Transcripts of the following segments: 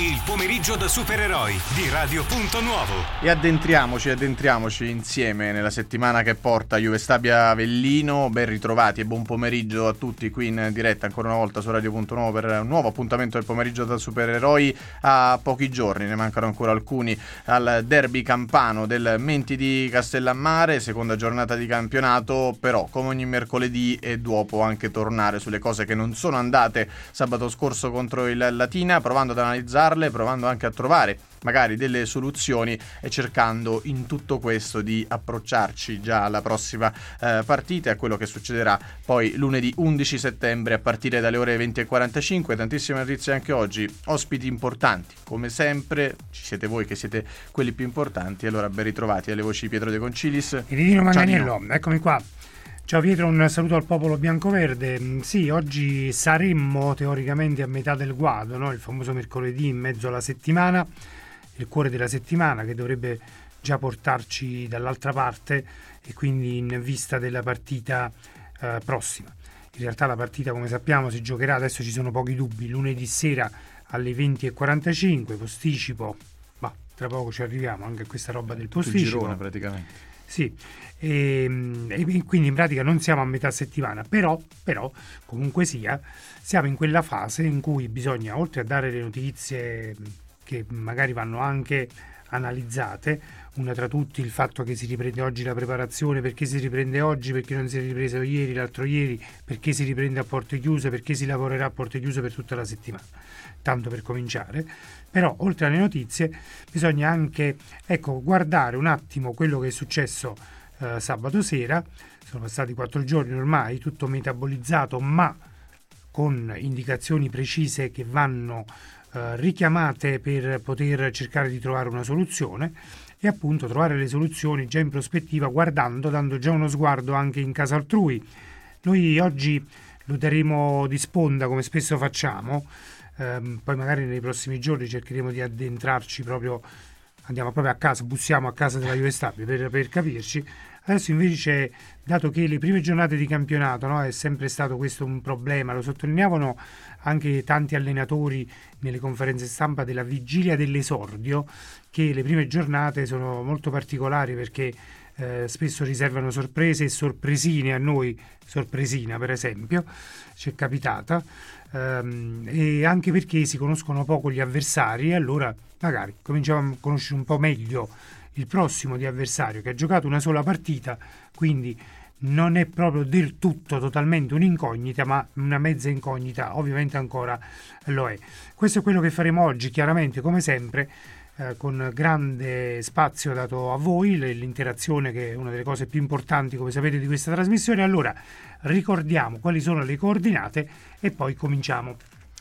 Il pomeriggio da supereroi di Radio Punto Nuovo. E addentriamoci, addentriamoci insieme nella settimana che porta Juve Stabia Avellino. Ben ritrovati e buon pomeriggio a tutti qui in diretta ancora una volta su Radio Punto Nuovo per un nuovo appuntamento del pomeriggio da supereroi. A pochi giorni, ne mancano ancora alcuni, al derby campano del Menti di Castellammare, seconda giornata di campionato, però come ogni mercoledì e dopo anche tornare sulle cose che non sono andate sabato scorso contro il Latina, provando ad analizzare analizzarle, provando anche a trovare magari delle soluzioni e cercando in tutto questo di approcciarci già alla prossima eh, partita e a quello che succederà poi lunedì 11 settembre a partire dalle ore 20.45. Tantissime notizie anche oggi, ospiti importanti, come sempre ci siete voi che siete quelli più importanti, allora ben ritrovati alle voci di Pietro De Concilis e Dino Manganiello, eccomi qua. Ciao Pietro, un saluto al popolo biancoverde. Mm, sì, oggi saremmo teoricamente a metà del guado, no? il famoso mercoledì in mezzo alla settimana, il cuore della settimana che dovrebbe già portarci dall'altra parte e quindi in vista della partita eh, prossima. In realtà la partita, come sappiamo, si giocherà, adesso ci sono pochi dubbi, lunedì sera alle 20.45, posticipo, ma tra poco ci arriviamo anche a questa roba del posticipo. girone praticamente. Sì, e, ehm, e, quindi in pratica non siamo a metà settimana, però, però comunque sia, siamo in quella fase in cui bisogna, oltre a dare le notizie che magari vanno anche analizzate, una tra tutti il fatto che si riprende oggi la preparazione, perché si riprende oggi, perché non si è ripreso ieri, l'altro ieri, perché si riprende a porte chiuse, perché si lavorerà a porte chiuse per tutta la settimana, tanto per cominciare. Però oltre alle notizie bisogna anche ecco, guardare un attimo quello che è successo eh, sabato sera, sono passati quattro giorni ormai, tutto metabolizzato ma con indicazioni precise che vanno eh, richiamate per poter cercare di trovare una soluzione e appunto trovare le soluzioni già in prospettiva guardando, dando già uno sguardo anche in casa altrui. Noi oggi lo daremo di sponda come spesso facciamo, ehm, poi magari nei prossimi giorni cercheremo di addentrarci proprio, andiamo proprio a casa, bussiamo a casa della Juve Stabile per, per capirci. Adesso invece, dato che le prime giornate di campionato no, è sempre stato questo un problema, lo sottolineavano anche tanti allenatori nelle conferenze stampa della vigilia dell'esordio, che le prime giornate sono molto particolari perché eh, spesso riservano sorprese e sorpresine a noi, sorpresina per esempio, ci è capitata, ehm, e anche perché si conoscono poco gli avversari allora magari cominciamo a conoscere un po' meglio il prossimo di avversario che ha giocato una sola partita, quindi non è proprio del tutto totalmente un'incognita, ma una mezza incognita, ovviamente ancora lo è. Questo è quello che faremo oggi, chiaramente come sempre eh, con grande spazio dato a voi, l'interazione che è una delle cose più importanti, come sapete, di questa trasmissione. Allora, ricordiamo quali sono le coordinate e poi cominciamo.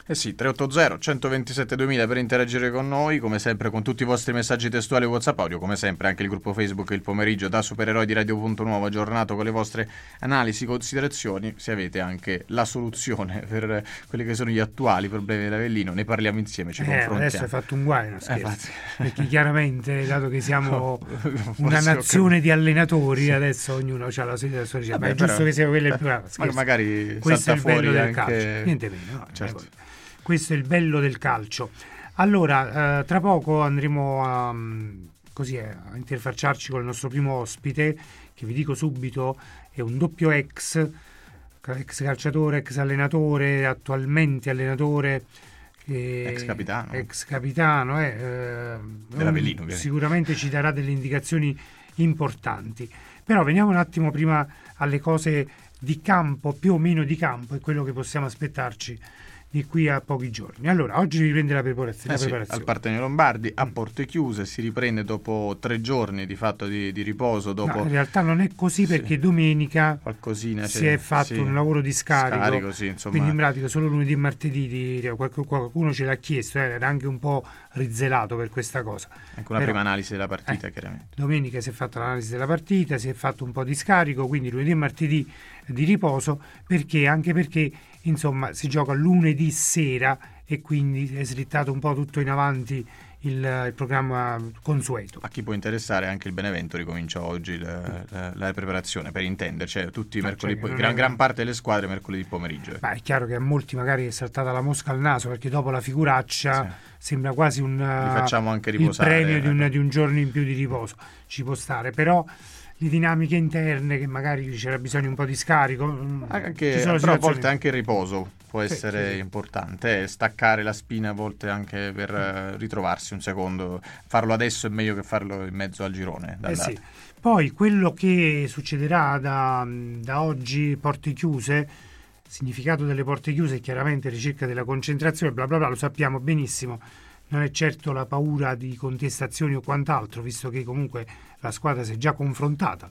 Eh sì, 380 127 2000 per interagire con noi, come sempre con tutti i vostri messaggi testuali e WhatsApp audio, come sempre anche il gruppo Facebook il pomeriggio da supereroi di Radio.nuovo aggiornato con le vostre analisi, considerazioni, se avete anche la soluzione per quelli che sono gli attuali problemi dell'Avellino, ne parliamo insieme, ci eh, confrontiamo. Adesso hai fatto un guai, no, eh, perché chiaramente, dato che siamo una nazione di allenatori, adesso ognuno ha la sua idea, ma è giusto però, che sia quello il più bravo. Magari questo è il bello del calcio, niente meno. No, certo. Questo è il bello del calcio. Allora, eh, tra poco andremo a, mm, così, a interfacciarci con il nostro primo ospite, che vi dico subito è un doppio ex, ex calciatore, ex allenatore, attualmente allenatore. Eh, ex capitano. Ex capitano, eh, eh Dell'Avellino. Sicuramente ci darà delle indicazioni importanti. Però veniamo un attimo prima alle cose di campo, più o meno di campo, e quello che possiamo aspettarci di qui a pochi giorni. Allora, oggi riprende la preparazione. Eh la preparazione. Sì, al Partenio Lombardi, a mm. porte chiuse, si riprende dopo tre giorni di fatto di, di riposo. Dopo... No, in realtà non è così perché sì. domenica Qualcosina, si è fatto sì. un lavoro di scarico. scarico sì, quindi in pratica solo lunedì e martedì di, qualcuno ce l'ha chiesto, eh, era anche un po' rizzelato per questa cosa. Anche una Però, prima analisi della partita, eh, chiaramente. Domenica si è fatta l'analisi della partita, si è fatto un po' di scarico, quindi lunedì e martedì di riposo, perché anche perché insomma si gioca lunedì sera e quindi è slittato un po' tutto in avanti il, il, programma consueto. A chi può interessare anche il Benevento ricomincia oggi la, la, la preparazione per intenderci, cioè tutti i mercoledì, cioè, gran, gran, parte delle squadre mercoledì pomeriggio. Beh, è chiaro che a molti magari è saltata la mosca al naso perché dopo la figuraccia sì. sembra quasi un facciamo anche riposare, il premio di un, di un giorno in più di riposo, ci può stare, però le dinamiche interne che magari c'era bisogno un po' di scarico. Anche, però situazioni... a volte anche il riposo può sì, essere sì. importante, staccare la spina a volte anche per uh, ritrovarsi un secondo. Farlo adesso è meglio che farlo in mezzo al girone. Eh sì. Poi quello che succederà da, da oggi, porte chiuse, significato delle porte chiuse è chiaramente ricerca della concentrazione, bla bla bla, lo sappiamo benissimo non è certo la paura di contestazioni o quant'altro, visto che comunque la squadra si è già confrontata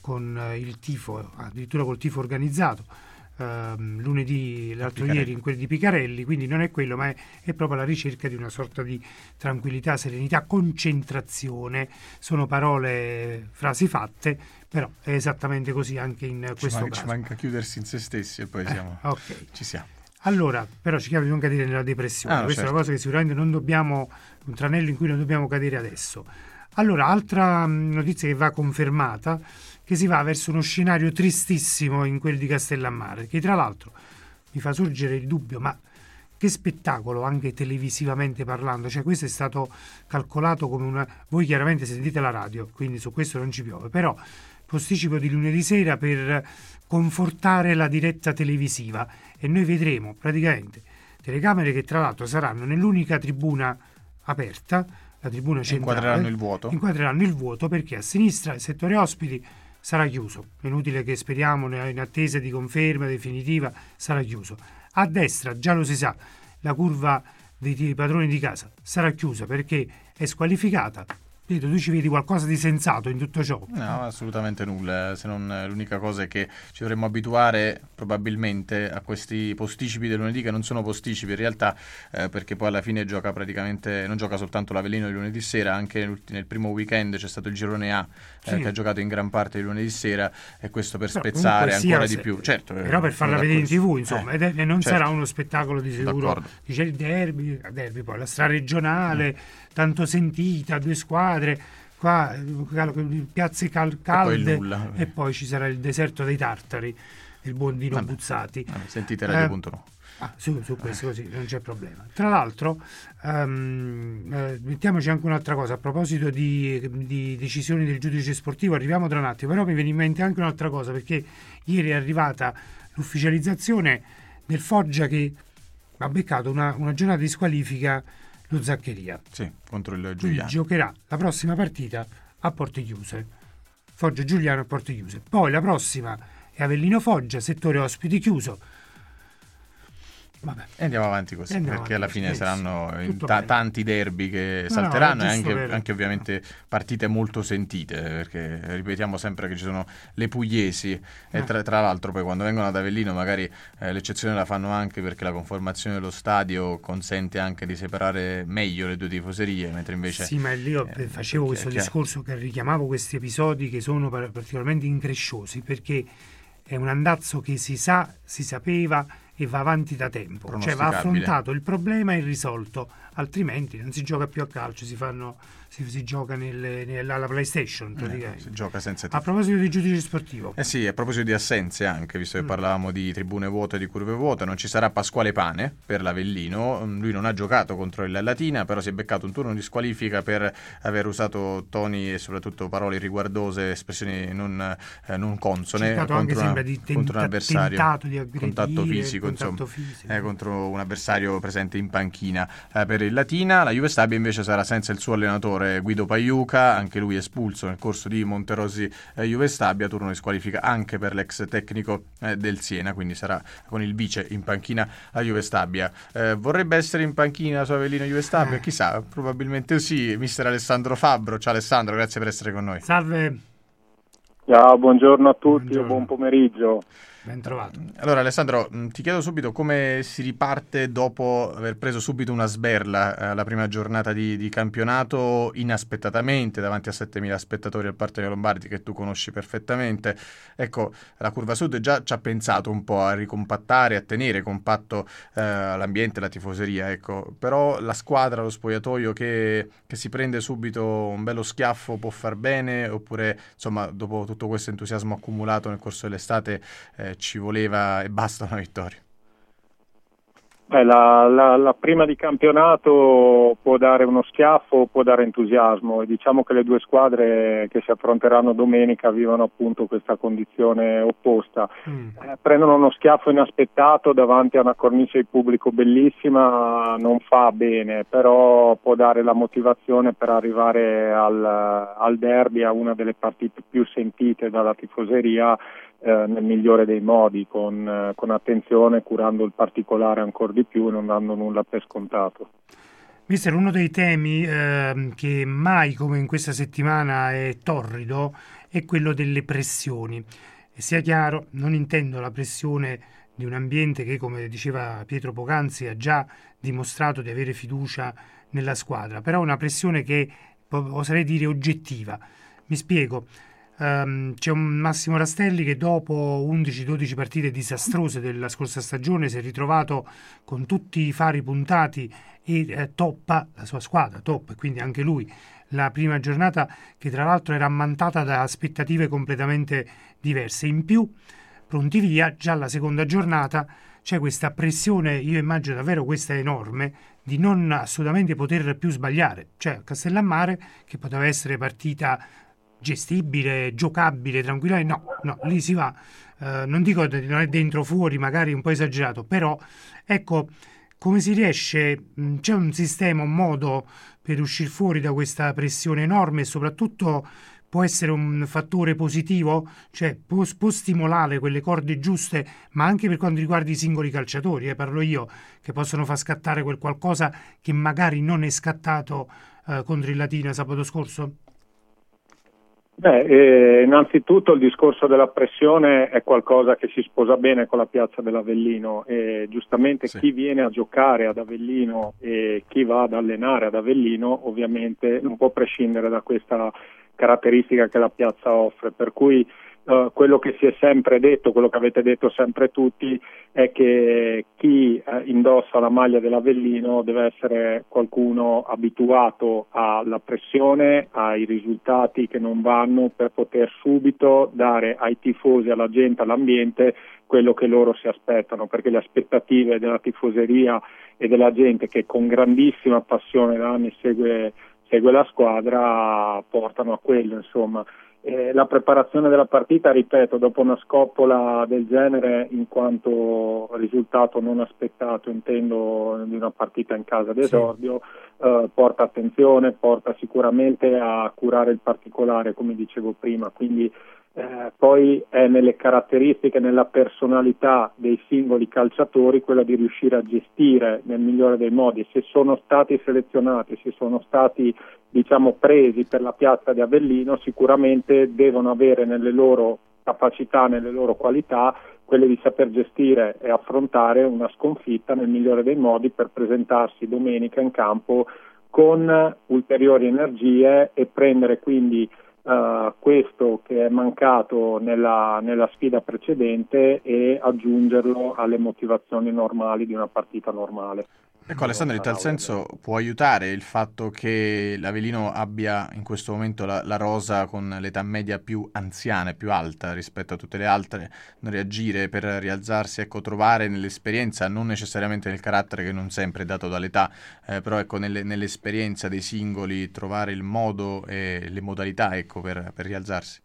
con eh, il tifo, addirittura col tifo organizzato. Uh, lunedì, l'altro ieri in quelli di Picarelli, quindi non è quello, ma è, è, proprio la ricerca di una sorta di tranquillità, serenità, concentrazione. Sono parole, frasi fatte, però è esattamente così anche in ci questo manca, caso. Ci manca chiudersi in se stessi e poi siamo, eh, okay. ci siamo. Allora, però cerchiamo di non cadere nella depressione. Ah, Questa certo. è una cosa che sicuramente non dobbiamo, un tranello in cui non dobbiamo cadere adesso. Allora, altra mm, notizia che va confermata, che si va verso uno scenario tristissimo in quel di Castellammare, che tra l'altro mi fa sorgere il dubbio, ma che spettacolo anche televisivamente parlando, cioè questo è stato calcolato come una... Voi chiaramente sentite la radio, quindi su questo non ci piove, però posticipo di lunedì sera per confortare la diretta televisiva e noi vedremo praticamente telecamere che tra l'altro saranno nell'unica tribuna aperta, la tribuna centrale. Inquadreranno il vuoto. Inquadreranno il vuoto perché a sinistra il settore ospiti sarà chiuso. È inutile che speriamo in attesa di conferma definitiva sarà chiuso. A destra, già lo si sa, la curva dei padroni di casa sarà chiusa perché è squalificata Pietro, tu ci vedi qualcosa di sensato in tutto ciò? No, assolutamente nulla, se non l'unica cosa è che ci dovremmo abituare probabilmente a questi posticipi del lunedì che non sono posticipi in realtà eh, perché poi alla fine gioca praticamente, non gioca soltanto l'Avellino il lunedì sera, anche nel primo weekend c'è stato il girone A eh, sì. che ha giocato in gran parte il lunedì sera e questo per però spezzare ancora di più. Certo, però eh, per farla vedere in tv insomma, eh, e non certo. sarà uno spettacolo di sicuro. Dice il derby, derby poi la straregionale, mm. Tanto sentita, due squadre qua piazze cal- calde e poi, e poi, ci sarà il deserto dei tartari, il buon Dino Vabbè. Buzzati. Vabbè, sentite Radio.no. Eh, Ah, su, su, questo così non c'è problema. Tra l'altro, um, eh, mettiamoci anche un'altra cosa a proposito di, di, decisioni del giudice sportivo. Arriviamo tra un attimo, però mi viene in mente anche un'altra cosa perché ieri è arrivata l'ufficializzazione del Foggia che ha beccato una, una giornata di squalifica lo Zaccheria. Sì, contro il Giuliano. giocherà la prossima partita a porte chiuse. Foggia Giuliano a porte chiuse. Poi la prossima è Avellino Foggia, settore ospiti chiuso. Vabbè. E andiamo avanti così, andiamo perché avanti, alla fine saranno ta- tanti derby che no, salteranno no, e anche, anche, ovviamente partite molto sentite, perché ripetiamo sempre che ci sono le pugliesi. E eh. tra, tra l'altro poi quando vengono ad Avellino magari eh, l'eccezione la fanno anche perché la conformazione dello stadio consente anche di separare meglio le due tifoserie, mentre invece... Sì, ma lì io eh, facevo questo discorso che richiamavo questi episodi che sono particolarmente incresciosi perché è un andazzo che si sa, si sapeva e va avanti da tempo, cioè va affrontato il problema e risolto, altrimenti non si gioca più a calcio, si fanno si, si gioca nelle, nella, alla PlayStation. Eh, si gioca senza A proposito di giudice sportivo. Eh sì, a proposito di assenze anche, visto che mm. parlavamo di tribune vuote e di curve vuote, non ci sarà Pasquale Pane per l'Avellino. Mm, lui non ha giocato contro il Latina, però si è beccato un turno di squalifica per aver usato toni e soprattutto parole riguardose, espressioni non, eh, non consone contro, anche, una, di tenta, contro un avversario. Di contatto fisico, contatto insomma, fisico. Eh, contro un avversario presente in panchina eh, per il Latina. La Juve Stabia invece sarà senza il suo allenatore Guido Paiuca, anche lui espulso nel corso di Monterosi eh, Juve Stabia, turno di squalifica anche per l'ex tecnico eh, del Siena, quindi sarà con il vice in panchina a Juve Stabia. Eh, vorrebbe essere in panchina su Avellino Juve Stabia? Eh. Chissà, probabilmente sì. Mister Alessandro Fabbro, ciao Alessandro, grazie per essere con noi. Salve. Ciao, buongiorno a tutti buongiorno. buon pomeriggio. Ben trovato. Allora Alessandro, mm, ti chiedo subito come si riparte dopo aver preso subito una sberla eh, la prima giornata di, di, campionato inaspettatamente davanti a 7.000 spettatori al Partenio Lombardi che tu conosci perfettamente. Ecco, la Curva Sud già ci ha pensato un po' a ricompattare, a tenere compatto eh, l'ambiente, la tifoseria, ecco. però la squadra, lo spogliatoio che, che si prende subito un bello schiaffo può far bene oppure insomma dopo tutto questo entusiasmo accumulato nel corso dell'estate eh, ci voleva e basta una vittoria? Beh, la, la, la, prima di campionato può dare uno schiaffo, può dare entusiasmo e diciamo che le due squadre che si affronteranno domenica vivono appunto questa condizione opposta. Mm. Eh, prendono uno schiaffo inaspettato davanti a una cornice di pubblico bellissima, non fa bene, però può dare la motivazione per arrivare al, al derby, a una delle partite più sentite dalla tifoseria eh, nel migliore dei modi, con, eh, con, attenzione, curando il particolare ancora di più non dando nulla per scontato. Mister, uno dei temi eh, che mai come in questa settimana è torrido è quello delle pressioni. E sia chiaro, non intendo la pressione di un ambiente che, come diceva Pietro Pocanzi, ha già dimostrato di avere fiducia nella squadra, però una pressione che oserei dire oggettiva. Mi spiego. Um, c'è un Massimo Rastelli che dopo 11-12 partite disastrose della scorsa stagione si è ritrovato con tutti i fari puntati e eh, toppa la sua squadra, top, quindi anche lui la prima giornata che tra l'altro era ammantata da aspettative completamente diverse. In più, pronti via, già la seconda giornata c'è questa pressione, io immagino davvero questa enorme, di non assolutamente poter più sbagliare. Cioè Castellammare, che poteva essere partita gestibile, giocabile, tranquilla. No, no, lì si va. Uh, non dico che non è dentro fuori, magari un po' esagerato, però ecco come si riesce, c'è un sistema, un modo per uscire fuori da questa pressione enorme e soprattutto può essere un fattore positivo, cioè può, può stimolare quelle corde giuste, ma anche per quanto riguarda i singoli calciatori, eh, parlo io, che possono far scattare quel qualcosa che magari non è scattato eh, contro il Latina sabato scorso? Beh, eh, innanzitutto il discorso della pressione è qualcosa che si sposa bene con la piazza dell'Avellino e giustamente sì. chi viene a giocare ad Avellino e chi va ad allenare ad Avellino ovviamente non può prescindere da questa caratteristica che la piazza offre, per cui Uh, quello che si è sempre detto, quello che avete detto sempre tutti, è che chi uh, indossa la maglia dell'Avellino deve essere qualcuno abituato alla pressione, ai risultati che non vanno per poter subito dare ai tifosi, alla gente, all'ambiente quello che loro si aspettano, perché le aspettative della tifoseria e della gente che con grandissima passione da anni segue, segue la squadra portano a quello, insomma. Eh, la preparazione della partita, ripeto, dopo una scoppola del genere, in quanto risultato non aspettato, intendo di una partita in casa d'esordio, sì. eh, porta attenzione, porta sicuramente a curare il particolare, come dicevo prima. Quindi eh, poi è nelle caratteristiche, nella personalità dei singoli calciatori quella di riuscire a gestire nel migliore dei modi. Se sono stati selezionati, se sono stati diciamo, presi per la piazza di Avellino, sicuramente devono avere nelle loro capacità, nelle loro qualità, quelle di saper gestire e affrontare una sconfitta nel migliore dei modi per presentarsi domenica in campo con ulteriori energie e prendere quindi uh, questo che è mancato nella, nella, sfida precedente e aggiungerlo alle motivazioni normali di una partita normale. Ecco Alessandro, in tal senso può aiutare il fatto che l'Avelino abbia in questo momento la, la, rosa con l'età media più anziana e più alta rispetto a tutte le altre, non reagire per rialzarsi, ecco, trovare nell'esperienza, non necessariamente nel carattere che non sempre è dato dall'età, eh, però ecco, nelle, nell'esperienza dei singoli trovare il modo e le modalità ecco, per, per rialzarsi.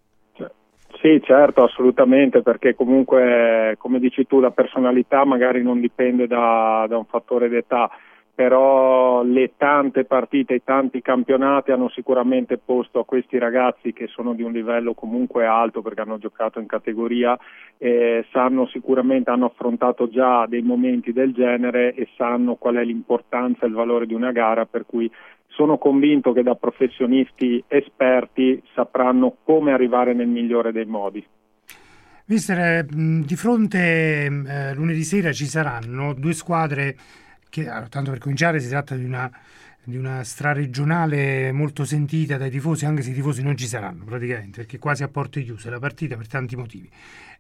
Sì, certo, assolutamente, perché comunque, come dici tu, la personalità magari non dipende da, da un fattore d'età, però le tante partite, i tanti campionati hanno sicuramente posto a questi ragazzi che sono di un livello comunque alto perché hanno giocato in categoria, eh, sanno sicuramente, hanno affrontato già dei momenti del genere e sanno qual è l'importanza e il valore di una gara, per cui sono convinto che da professionisti esperti sapranno come arrivare nel migliore dei modi. Mister, di fronte eh, lunedì sera ci saranno due squadre che, tanto per cominciare, si tratta di una, di una straregionale molto sentita dai tifosi, anche se i tifosi non ci saranno praticamente, perché quasi a porte chiuse la partita per tanti motivi.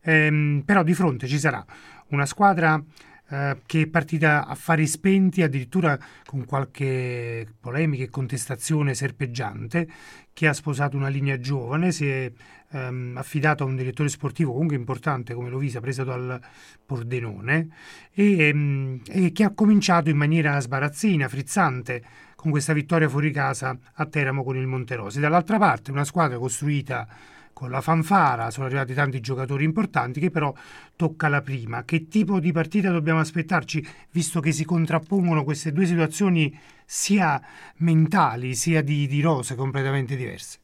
Ehm, però di fronte ci sarà una squadra eh, che è partita a fari spenti, addirittura con qualche polemica e contestazione serpeggiante, che ha sposato una linea giovane, si è ehm, affidato a un direttore sportivo comunque importante come Lovisa, preso dal Pordenone, e, ehm, e che ha cominciato in maniera sbarazzina, frizzante, con questa vittoria fuori casa a Teramo con il Monterosi. Dall'altra parte una squadra costruita con la fanfara, sono arrivati tanti giocatori importanti che però tocca la prima. Che tipo di partita dobbiamo aspettarci, visto che si contrappongono queste due situazioni sia mentali sia di, di rose completamente diverse?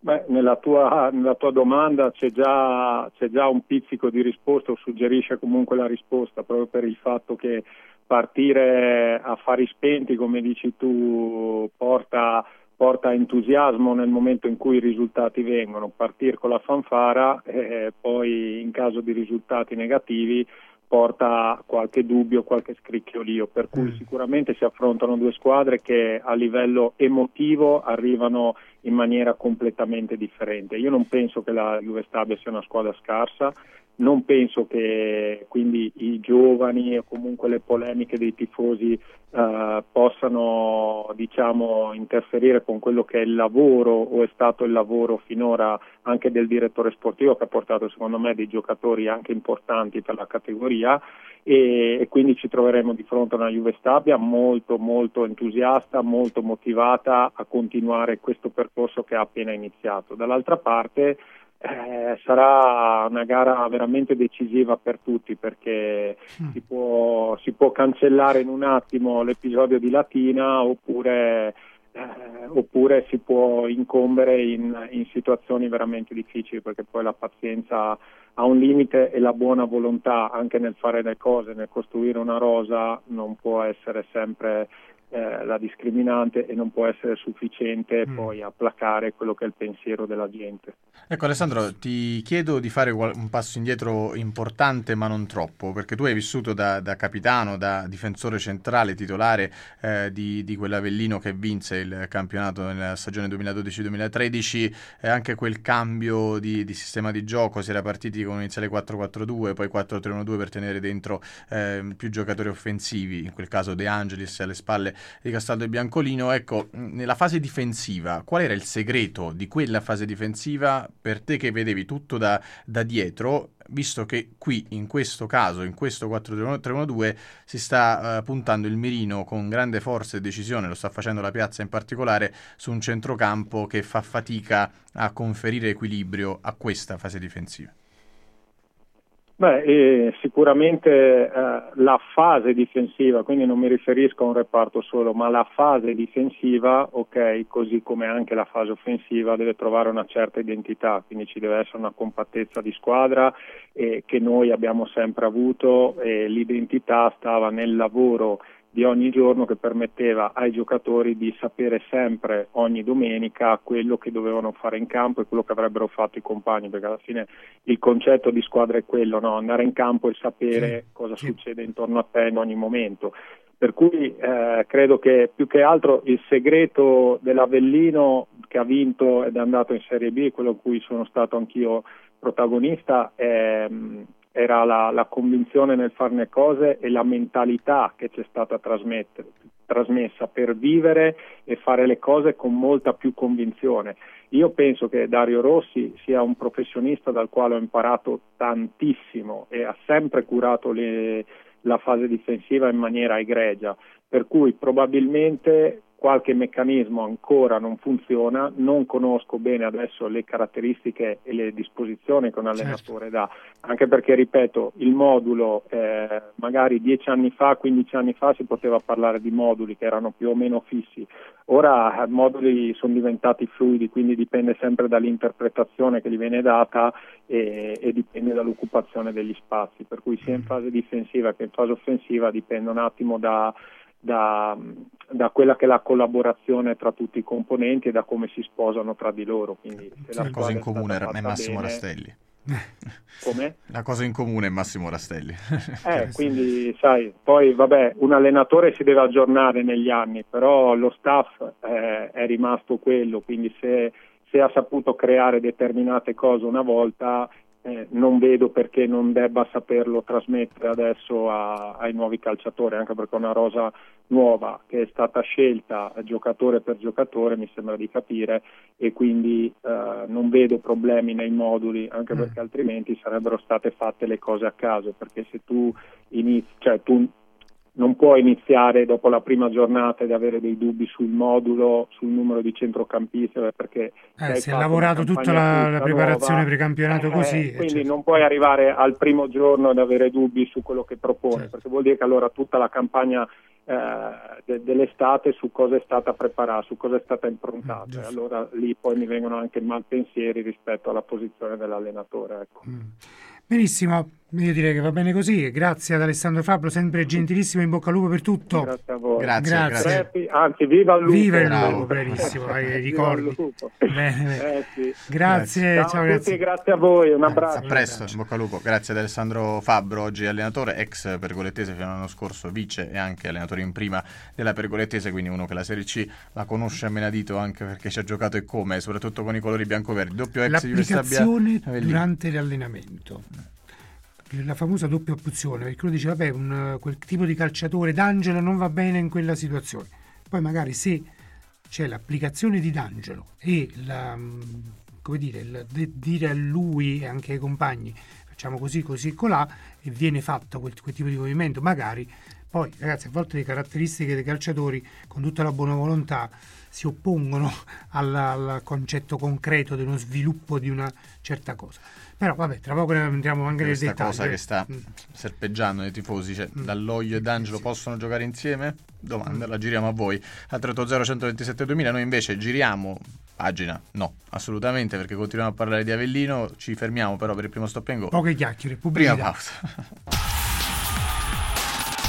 Beh, nella, tua, nella tua, domanda c'è già, c'è già un pizzico di risposta o suggerisce comunque la risposta proprio per il fatto che partire a fari spenti, come dici tu, porta porta entusiasmo nel momento in cui i risultati vengono, partire con la fanfara e eh, poi in caso di risultati negativi porta qualche dubbio, qualche scricchiolio, per cui mm. sicuramente si affrontano due squadre che a livello emotivo arrivano in maniera completamente differente. Io non penso che la Juve Stabia sia una squadra scarsa, non penso che quindi i giovani o comunque le polemiche dei tifosi eh, possano diciamo, interferire con quello che è il lavoro o è stato il lavoro finora anche del direttore sportivo che ha portato secondo me dei giocatori anche importanti per la categoria e, e quindi ci troveremo di fronte a una Juve Stabia molto molto entusiasta, molto motivata a continuare questo percorso che ha appena iniziato. Dall'altra parte eh, sarà una gara veramente decisiva per tutti perché mm. si, può, si, può, cancellare in un attimo l'episodio di Latina oppure, eh, oppure si può incombere in, in, situazioni veramente difficili perché poi la pazienza ha un limite e la buona volontà anche nel fare le cose, nel costruire una rosa non può essere sempre eh, la discriminante e non può essere sufficiente mm. poi a placare quello che è il pensiero della gente. Ecco Alessandro, ti chiedo di fare un passo indietro importante ma non troppo, perché tu hai vissuto da, da capitano, da difensore centrale, titolare eh, di, di quell'Avellino che vinse il campionato nella stagione 2012-2013 e anche quel cambio di, di, sistema di gioco, si era partiti con un iniziale 4-4-2, poi 4-3-1-2 per tenere dentro eh, più giocatori offensivi, in quel caso De Angelis alle spalle di Castaldo e Biancolino. Ecco, nella fase difensiva, qual era il segreto di quella fase difensiva per te che vedevi tutto da, da dietro? Visto che qui, in questo caso, in questo 4-3-1-2, si sta uh, puntando il mirino con grande forza e decisione, lo sta facendo la piazza in particolare, su un centrocampo che fa fatica a conferire equilibrio a questa fase difensiva. Beh, eh, sicuramente eh, la fase difensiva, quindi non mi riferisco a un reparto solo, ma la fase difensiva, ok, così come anche la fase offensiva, deve trovare una certa identità, quindi ci deve essere una compattezza di squadra eh, che noi abbiamo sempre avuto e l'identità stava nel lavoro di ogni giorno che permetteva ai giocatori di sapere sempre ogni domenica quello che dovevano fare in campo e quello che avrebbero fatto i compagni, perché alla fine il concetto di squadra è quello, no? andare in campo e sapere sì, cosa sì. succede intorno a te in ogni momento. Per cui eh, credo che più che altro il segreto dell'Avellino che ha vinto ed è andato in Serie B, quello in cui sono stato anch'io protagonista, è, era la, la, convinzione nel farne cose e la mentalità che ci è stata trasmessa per vivere e fare le cose con molta più convinzione. Io penso che Dario Rossi sia un professionista dal quale ho imparato tantissimo e ha sempre curato le, la fase difensiva in maniera egregia, per cui probabilmente qualche meccanismo ancora non funziona, non conosco bene adesso le caratteristiche e le disposizioni che un certo. allenatore certo. dà, anche perché, ripeto, il modulo eh, magari 10 anni fa, 15 anni fa si poteva parlare di moduli che erano più o meno fissi, ora i moduli sono diventati fluidi, quindi dipende sempre dall'interpretazione che gli viene data e, e dipende dall'occupazione degli spazi, per cui sia in mm. fase difensiva che in fase offensiva dipende un attimo da da, da, quella che è la collaborazione tra tutti i componenti e da come si sposano tra di loro. Quindi, se la cosa in comune era Massimo bene, Rastelli. Come? La cosa in comune è Massimo Rastelli. eh, quindi sai, poi vabbè, un allenatore si deve aggiornare negli anni, però lo staff eh, è rimasto quello, quindi se, se ha saputo creare determinate cose una volta eh, non vedo perché non debba saperlo trasmettere adesso a, ai nuovi calciatori, anche perché è una rosa nuova che è stata scelta giocatore per giocatore, mi sembra di capire, e quindi eh, non vedo problemi nei moduli, anche mm. perché altrimenti sarebbero state fatte le cose a caso, perché se tu inizi, cioè tu non può iniziare dopo la prima giornata ed avere dei dubbi sul modulo, sul numero di centrocampisti, perché eh, si è lavorato tutta la, la preparazione nuova, precampionato eh, così. Quindi certo. non puoi arrivare al primo giorno ed avere dubbi su quello che propone, certo. perché vuol dire che allora tutta la campagna eh, de- dell'estate su cosa è stata preparata, su cosa è stata improntata. Mm, e allora lì poi mi vengono anche malpensieri rispetto alla posizione dell'allenatore. Ecco. Mm. Benissimo, io direi che va bene così. Grazie ad Alessandro Fabro, sempre gentilissimo, in bocca al lupo per tutto. Grazie a voi. Grazie, grazie. grazie. Anzi, viva il lupo. Viva il lupo, bravissimo, hai ricordi. Bene, eh, sì. Grazie, ciao, ciao grazie. grazie a voi, un abbraccio. A presto, in bocca al lupo. Grazie ad Alessandro Fabro, oggi allenatore, ex pergolettese fino all'anno scorso, vice e anche allenatore in prima della pergolettese, quindi uno che la Serie C la conosce a menadito anche perché ci ha giocato e come, soprattutto con i colori bianco-verdi. Doppio ex L'applicazione durante l'allenamento la famosa doppia opzione, perché uno dice, vabbè, un, quel tipo di calciatore D'Angelo non va bene in quella situazione. Poi magari se c'è l'applicazione di D'Angelo e la, come dire, il, de, dire a lui e anche ai compagni facciamo così, così, colà e viene fatto quel, quel tipo di movimento, magari poi ragazzi a volte le caratteristiche dei calciatori con tutta la buona volontà si oppongono alla, al concetto concreto dello sviluppo di una certa cosa. Però vabbè, tra poco entriamo anche nel dettaglio. Questa cosa che sta mm. serpeggiando nei tifosi, cioè mm. Dall'Oglio e D'Angelo sì. possono giocare insieme? Domanda, mm. la giriamo a voi. Al 380 127 2000 noi invece giriamo pagina? No, assolutamente, perché continuiamo a parlare di Avellino, ci fermiamo però per il primo stop and go. Poche chiacchiere, pubblicità. Prima pausa.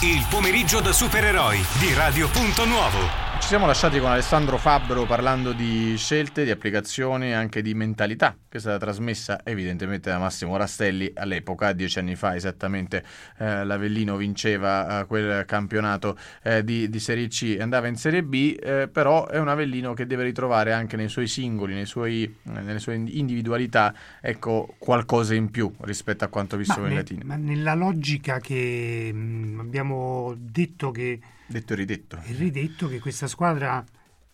il pomeriggio da supereroi di Radio Punto Nuovo. Ci siamo lasciati con Alessandro Fabbro parlando di scelte, di applicazioni e anche di mentalità che è stata trasmessa evidentemente da Massimo Rastelli all'epoca, dieci anni fa esattamente eh, l'Avellino vinceva eh, quel campionato eh, di, di, Serie C e andava in Serie B, eh, però è un Avellino che deve ritrovare anche nei suoi singoli, nei suoi, eh, nelle sue individualità, ecco, qualcosa in più rispetto a quanto visto in Latino. Ma nella logica che mh, mm, abbiamo detto che Detto e ridetto. E ridetto che questa squadra,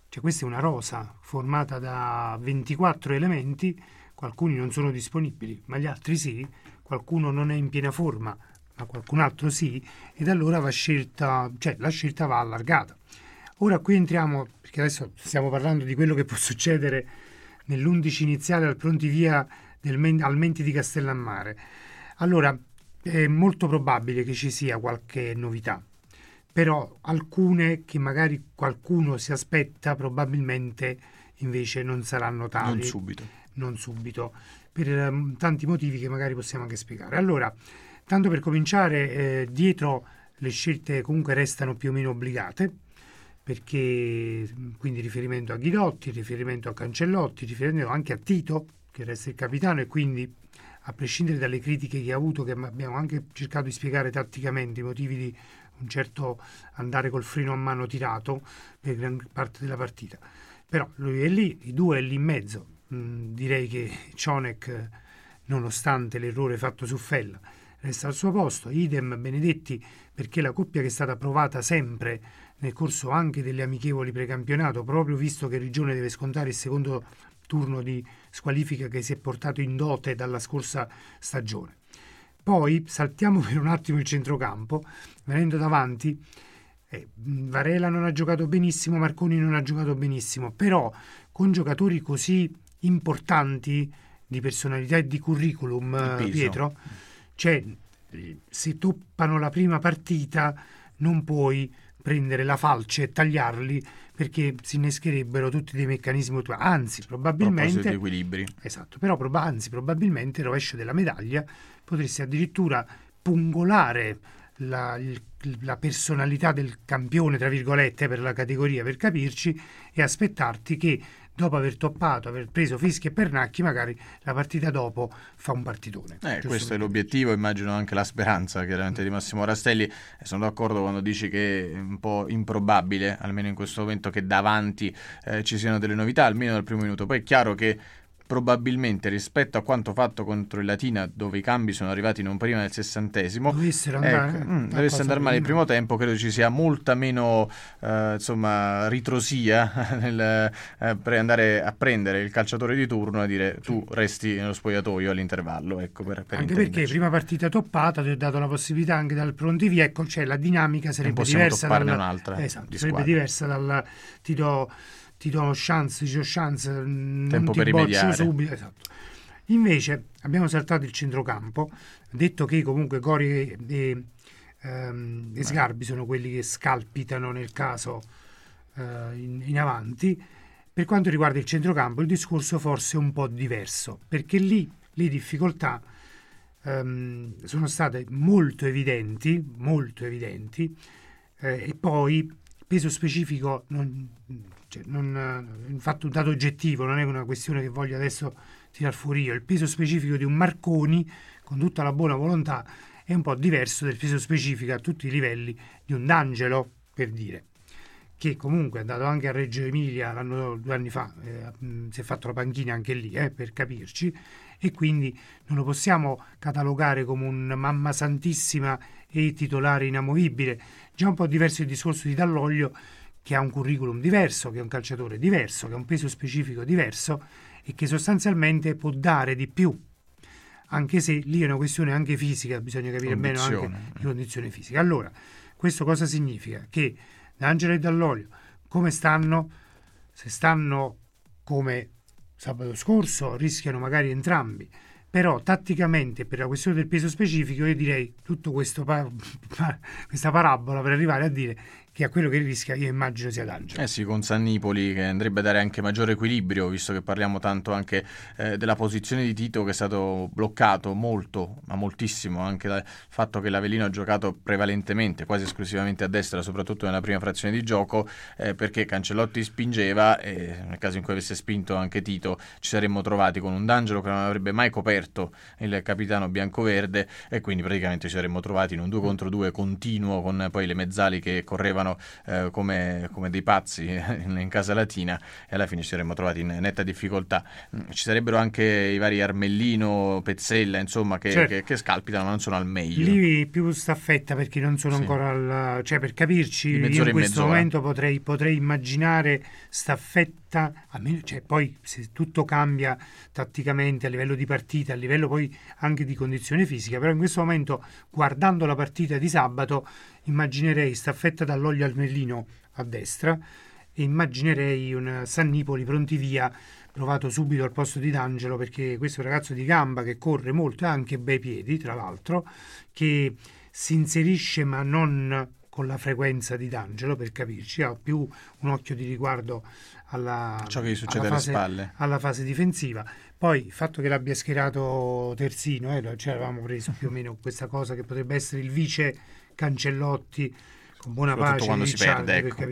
cioè questa è una rosa formata da 24 elementi, alcuni non sono disponibili, ma gli altri sì, qualcuno non è in piena forma, ma qualcun altro sì, ed allora va scelta, cioè la scelta va allargata. Ora qui entriamo, perché adesso stiamo parlando di quello che può succedere nell'11 iniziale al pronti via del, al Menti di Castellammare. Allora, è molto probabile che ci sia qualche novità però alcune che magari qualcuno si aspetta probabilmente invece non saranno tali. Non subito. Non subito, per um, tanti motivi che magari possiamo anche spiegare. Allora, tanto per cominciare, eh, dietro le scelte comunque restano più o meno obbligate, perché quindi riferimento a Ghidotti, riferimento a Cancellotti, riferimento anche a Tito, che resta il capitano e quindi a prescindere dalle critiche che ha avuto, che abbiamo anche cercato di spiegare tatticamente i motivi di un certo andare col freno a mano tirato per gran parte della partita. Però lui è lì, i due è lì in mezzo. Mm, direi che Cionek, nonostante l'errore fatto su Fella, resta al suo posto. Idem Benedetti, perché la coppia che è stata provata sempre nel corso anche delle amichevoli precampionato, proprio visto che Rigione deve scontare il secondo turno di squalifica che si è portato in dote dalla scorsa stagione. Poi saltiamo per un attimo il centrocampo, venendo davanti. Eh, Varela non ha giocato benissimo, Marconi non ha giocato benissimo, però con giocatori così importanti di personalità e di curriculum, Pietro, cioè se toppano la prima partita non puoi prendere la falce e tagliarli perché si innescherebbero tutti dei meccanismi anzi probabilmente equilibri. Esatto però prob- anzi probabilmente il rovescio della medaglia potresti addirittura pungolare la, il, la personalità del campione, tra virgolette, per la categoria, per capirci, e aspettarti che dopo aver toppato, aver preso fischi e pernacchi, magari la partita dopo fa un partitone. Eh, questo è l'obiettivo, immagino anche la speranza chiaramente di Massimo Rastelli. Eh, sono d'accordo quando dici che è un po' improbabile, almeno in questo momento, che davanti eh, ci siano delle novità, almeno dal primo minuto. Poi è chiaro che probabilmente rispetto a quanto fatto contro il Latina, dove i cambi sono arrivati non prima del sessantesimo, dovessero andare, ecco, mm, dovesse andare male il primo tempo, credo ci sia molta meno eh, insomma, ritrosia nel eh, andare a prendere il calciatore di turno e dire tu resti nello spogliatoio all'intervallo. Ecco, per, per anche perché prima partita toppata ti ho dato la possibilità anche dal pronti via, ecco, cioè la dinamica sarebbe diversa. Dal, un'altra esatto, sarebbe diversa dal ti do ti do chance, ti do chance, Tempo non per ti rimediare. subito. Esatto. Invece abbiamo saltato il centrocampo, detto che comunque Gori e, e, ehm, e Sgarbi sono quelli che scalpitano nel caso eh, in, in, avanti. Per quanto riguarda il centrocampo il discorso forse è un po' diverso, perché lì le difficoltà ehm, sono state molto evidenti, molto evidenti, eh, e poi peso specifico non, cioè, non, infatti un dato oggettivo, non è una questione che voglio adesso tirar fuori io. Il peso specifico di un Marconi, con tutta la buona volontà, è un po' diverso del peso specifico a tutti i livelli di un D'Angelo, per dire, che comunque è andato anche a Reggio Emilia due anni fa, eh, si è fatto la panchina anche lì, eh, per capirci, e quindi non lo possiamo catalogare come un mamma santissima e titolare inamovibile. Già un po' diverso il discorso di Dall'Oglio, che ha un curriculum diverso, che è un calciatore diverso, che ha un peso specifico diverso e che sostanzialmente può dare di più. Anche se lì è una questione anche fisica, bisogna capire bene anche di condizione fisica. Allora, questo cosa significa? Che D'Angelo e Dall'Olio, come stanno? Se stanno come sabato scorso, rischiano magari entrambi però tatticamente per la questione del peso specifico io direi tutta questa parabola per arrivare a dire che a quello che rischia io immagino sia D'Angelo. Eh sì, con Sannipoli che andrebbe a dare anche maggiore equilibrio, visto che parliamo tanto anche eh, della posizione di Tito che è stato bloccato molto, ma moltissimo, anche dal fatto che l'Avellino ha giocato prevalentemente, quasi esclusivamente a destra, soprattutto nella prima frazione di gioco, eh, perché Cancellotti spingeva e nel caso in cui avesse spinto anche Tito ci saremmo trovati con un D'Angelo che non avrebbe mai coperto il capitano biancoverde e quindi praticamente ci saremmo trovati in un 2 contro 2 continuo con poi le mezzali che correvano giocavano eh, come, come, dei pazzi in, in, casa latina e alla fine ci saremmo trovati in netta difficoltà. Mm, ci sarebbero anche i vari Armellino, Pezzella, insomma, che, certo. che, che scalpitano, ma non sono al meglio. Lì più staffetta perché non sono sì. ancora al... cioè per capirci, in questo mezz'ora. momento potrei, potrei immaginare staffetta, almeno, cioè, poi se tutto cambia tatticamente a livello di partita, a livello poi anche di condizione fisica, però in questo momento guardando la partita di sabato immaginerei staffetta dall'olio al mellino a destra e immaginerei un Sannipoli pronti via provato subito al posto di D'Angelo perché questo è un ragazzo di gamba che corre molto e ha anche bei piedi tra l'altro che si inserisce ma non con la frequenza di D'Angelo per capirci ha più un occhio di riguardo alla, ciò che gli succede alla, fase, alle spalle alla fase difensiva poi il fatto che l'abbia schierato terzino eh, ci avevamo preso più o meno questa cosa che potrebbe essere il vice Cancellotti con buona pace quando si perde, ecco.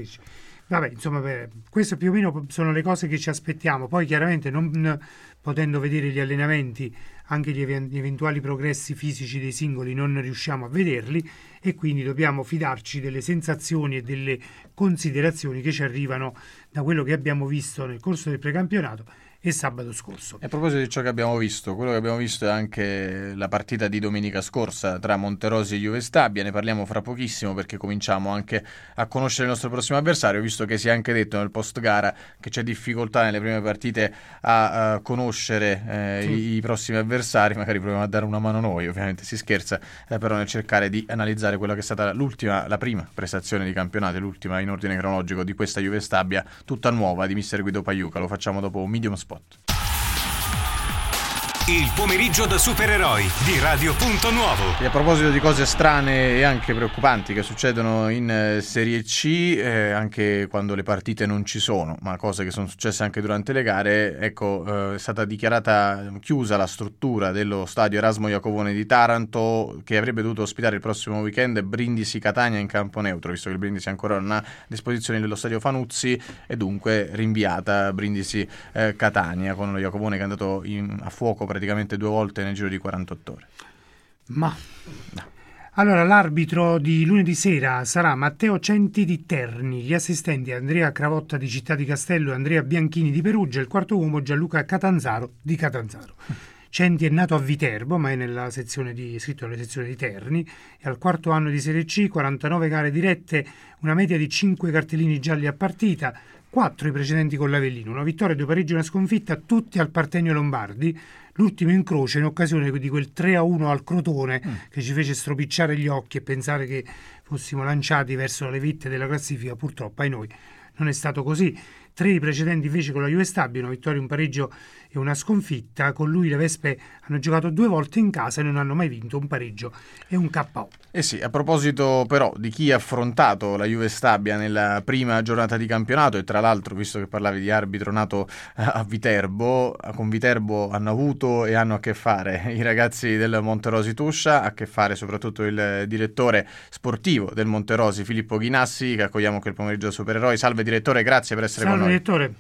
Vabbè, insomma, beh, queste più o meno sono le cose che ci aspettiamo. Poi chiaramente non potendo vedere gli allenamenti, anche gli, ev- gli, eventuali progressi fisici dei singoli non riusciamo a vederli e quindi dobbiamo fidarci delle sensazioni e delle considerazioni che ci arrivano da quello che abbiamo visto nel corso del precampionato e sabato scorso. E a proposito di ciò che abbiamo visto, quello che abbiamo visto è anche la partita di domenica scorsa tra Monterosi e Juve Stabia, ne parliamo fra pochissimo perché cominciamo anche a conoscere il nostro prossimo avversario, visto che si è anche detto nel post gara che c'è difficoltà nelle prime partite a, a conoscere eh, sì. i, i, prossimi avversari, magari proviamo a dare una mano noi, ovviamente si scherza, eh, però nel cercare di analizzare quella che è stata l'ultima, la prima prestazione di campionato, l'ultima in ordine cronologico di questa Juve Stabia, tutta nuova di mister Guido Paiuca, lo facciamo dopo un medium respond. Il pomeriggio da supereroi di Radio Punto Nuovo. E a proposito di cose strane e anche preoccupanti che succedono in eh, Serie C, eh, anche quando le partite non ci sono, ma cose che sono successe anche durante le gare, ecco, eh, è stata dichiarata chiusa la struttura dello stadio Erasmo Iacovone di Taranto che avrebbe dovuto ospitare il prossimo weekend Brindisi Catania in campo neutro, visto che il Brindisi ancora non ha a disposizione dello stadio Fanuzzi e dunque rinviata Brindisi eh, Catania con lo Iacovone che è andato in, a fuoco praticamente due volte nel giro di 48 ore. Ma... No. Allora, l'arbitro di lunedì sera sarà Matteo Centi di Terni, gli assistenti Andrea Cravotta di Città di Castello e Andrea Bianchini di Perugia, il quarto uomo Gianluca Catanzaro di Catanzaro. Centi è nato a Viterbo, ma è nella sezione di, scritto nella sezione di Terni, è al quarto anno di Serie C, 49 gare dirette, una media di 5 cartellini gialli a partita, 4 i precedenti con l'Avellino, una vittoria, due pareggi e una sconfitta, tutti al Partenio Lombardi, l'ultimo incrocio in occasione di quel 3-1 al Crotone mm. che ci fece stropicciare gli occhi e pensare che fossimo lanciati verso le vette della classifica, purtroppo ai noi non è stato così. Tre i precedenti invece con la Juve Stabile, una vittoria, un pareggio e una sconfitta. Con lui le Vespe hanno giocato due volte in casa e non hanno mai vinto un pareggio e un KO. Eh sì, a proposito però di chi ha affrontato la Juve Stabia nella prima giornata di campionato e tra l'altro, visto che parlavi di arbitro nato a Viterbo, con Viterbo hanno avuto e hanno a che fare i ragazzi del Monterosi Tuscia, a che fare soprattutto il direttore sportivo del Monterosi Filippo Ghinassi, che accogliamo quel pomeriggio da Supereroi. Salve direttore, grazie per essere Salve, con noi. direttore.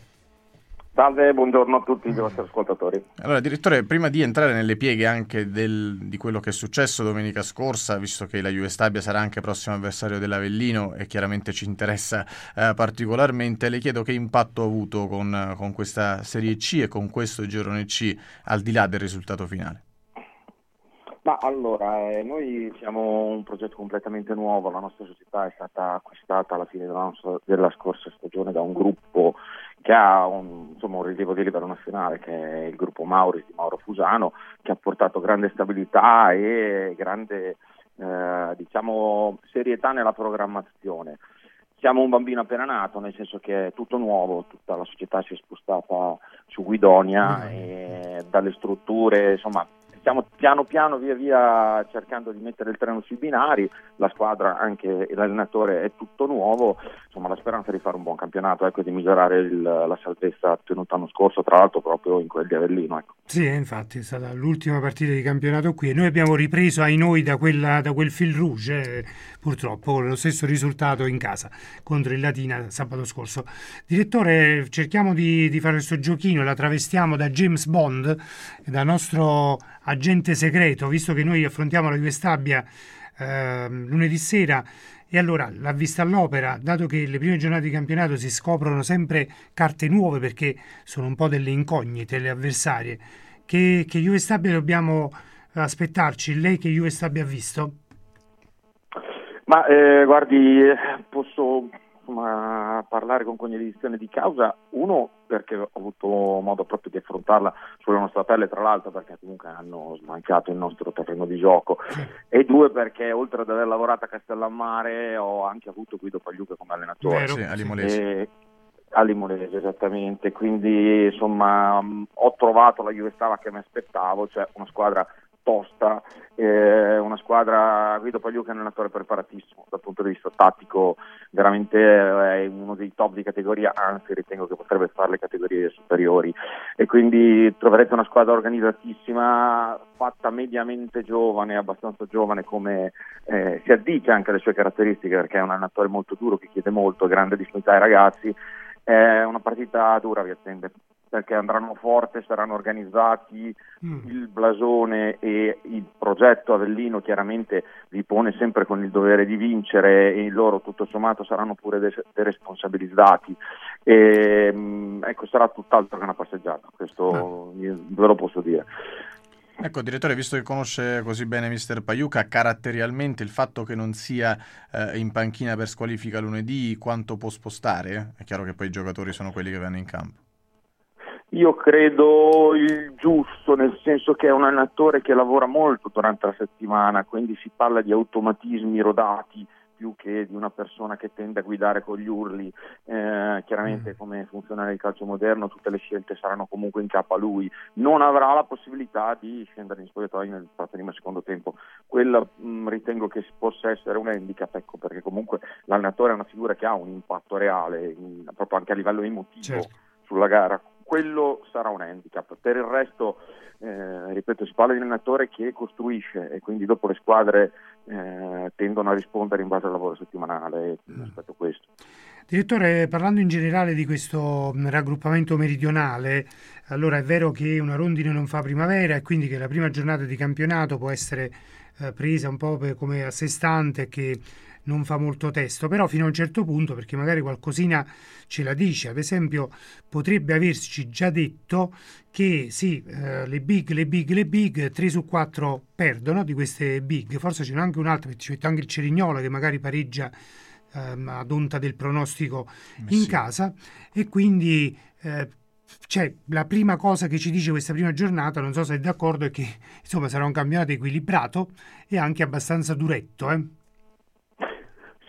Salve, buongiorno a tutti i vostri ascoltatori. Allora, direttore, prima di entrare nelle pieghe anche del, di quello che è successo domenica scorsa, visto che la Juve Stabia sarà anche prossimo avversario dell'Avellino e chiaramente ci interessa eh, particolarmente, le chiedo che impatto ha avuto con, con questa Serie C e con questo girone C, al di là del risultato finale. Ma allora, eh, noi siamo un progetto completamente nuovo, la nostra società è stata acquistata alla fine della, nostra, della scorsa stagione da un gruppo che ha un, insomma, un, rilievo di livello nazionale che è il gruppo Mauris di Mauro Fusano, che ha portato grande stabilità e grande eh, diciamo, serietà nella programmazione. Siamo un bambino appena nato, nel senso che è tutto nuovo, tutta la società si è spostata su Guidonia e dalle strutture, insomma, stiamo piano piano via via cercando di mettere il treno sui binari, la squadra anche l'allenatore è tutto nuovo, insomma la speranza di fare un buon campionato, ecco, di migliorare il, la salvezza ottenuta l'anno scorso, tra l'altro proprio in quel di Avellino. Ecco. Sì, infatti è stata l'ultima partita di campionato qui e noi abbiamo ripreso ai noi da, quella, da quel fil rouge, eh, purtroppo lo stesso risultato in casa contro il Latina sabato scorso. Direttore, cerchiamo di, di fare questo giochino, la travestiamo da James Bond, da nostro agente segreto, visto che noi affrontiamo la Juve Stabia eh, lunedì sera. E allora l'ha vista all'opera, dato che le prime giornate di campionato si scoprono sempre carte nuove perché sono un po' delle incognite le avversarie. Che, che Juve Stabia dobbiamo aspettarci? Lei che Juve Stabia ha visto? Ma eh, guardi, posso insomma, parlare con cognizione di causa, uno perché ho avuto modo proprio di affrontarla sulla nostra pelle, tra l'altro perché comunque hanno smancato il nostro terreno di gioco, e due perché oltre ad aver lavorato a Castellammare ho anche avuto Guido Pagliuca come allenatore. Sì, a Limolese. A Limonese esattamente, quindi insomma ho trovato la Juve Stava che mi aspettavo, cioè una squadra tosta, eh, una squadra, Guido Pagliuca è un allenatore preparatissimo dal punto di vista tattico, veramente è uno dei top di categoria, anzi ritengo che potrebbe fare le categorie superiori. E quindi troverete una squadra organizzatissima, fatta mediamente giovane, abbastanza giovane come eh, si addice anche alle sue caratteristiche perché è un allenatore molto duro che chiede molto, grande disponibilità ai ragazzi, è una partita dura vi attende perché andranno forte, saranno organizzati, mm. il blasone e il progetto Avellino chiaramente vi pone sempre con il dovere di vincere e loro tutto sommato saranno pure deresponsabilizzati. E, mm, ecco, sarà tutt'altro che una passeggiata, questo ah. ve lo posso dire. Ecco, direttore, visto che conosce così bene Mister Paiuca, caratterialmente il fatto che non sia eh, in panchina per squalifica lunedì, quanto può spostare? È chiaro che poi i giocatori sono quelli che vanno in campo. Io credo il giusto, nel senso che è un allenatore che lavora molto durante la settimana, quindi si parla di automatismi rodati più che di una persona che tende a guidare con gli urli. Eh, chiaramente, mm. come funziona nel calcio moderno, tutte le scelte saranno comunque in capo a lui. Non avrà la possibilità di scendere in spogliatoio nel primo secondo tempo. Quella mh, mm, ritengo che possa essere un handicap, ecco, perché comunque l'allenatore è una figura che ha un impatto reale, in, proprio anche a livello emotivo certo. sulla gara. Quello sarà un handicap. Per il resto eh, ripeto, si parla di un allenatore che costruisce e quindi dopo le squadre eh, tendono a rispondere in base al lavoro settimanale rispetto questo. Direttore, parlando in generale di questo mm, raggruppamento meridionale, allora è vero che una rondine non fa primavera e quindi che la prima giornata di campionato può essere eh, presa un po' come a sé stante che non fa molto testo, però fino a un certo punto, perché magari qualcosina ce la dice, ad esempio potrebbe averci già detto che sì, eh, le big, le big, le big, 3 su 4 perdono di queste big, forse ce n'è anche un'altra, ci mette anche il Cerignola che magari pareggia ehm, ad onta del pronostico eh in sì. casa e quindi... Eh, cioè, la prima cosa che ci dice questa prima giornata, non so se è d'accordo, è che insomma sarà un campionato equilibrato e anche abbastanza duretto. Eh?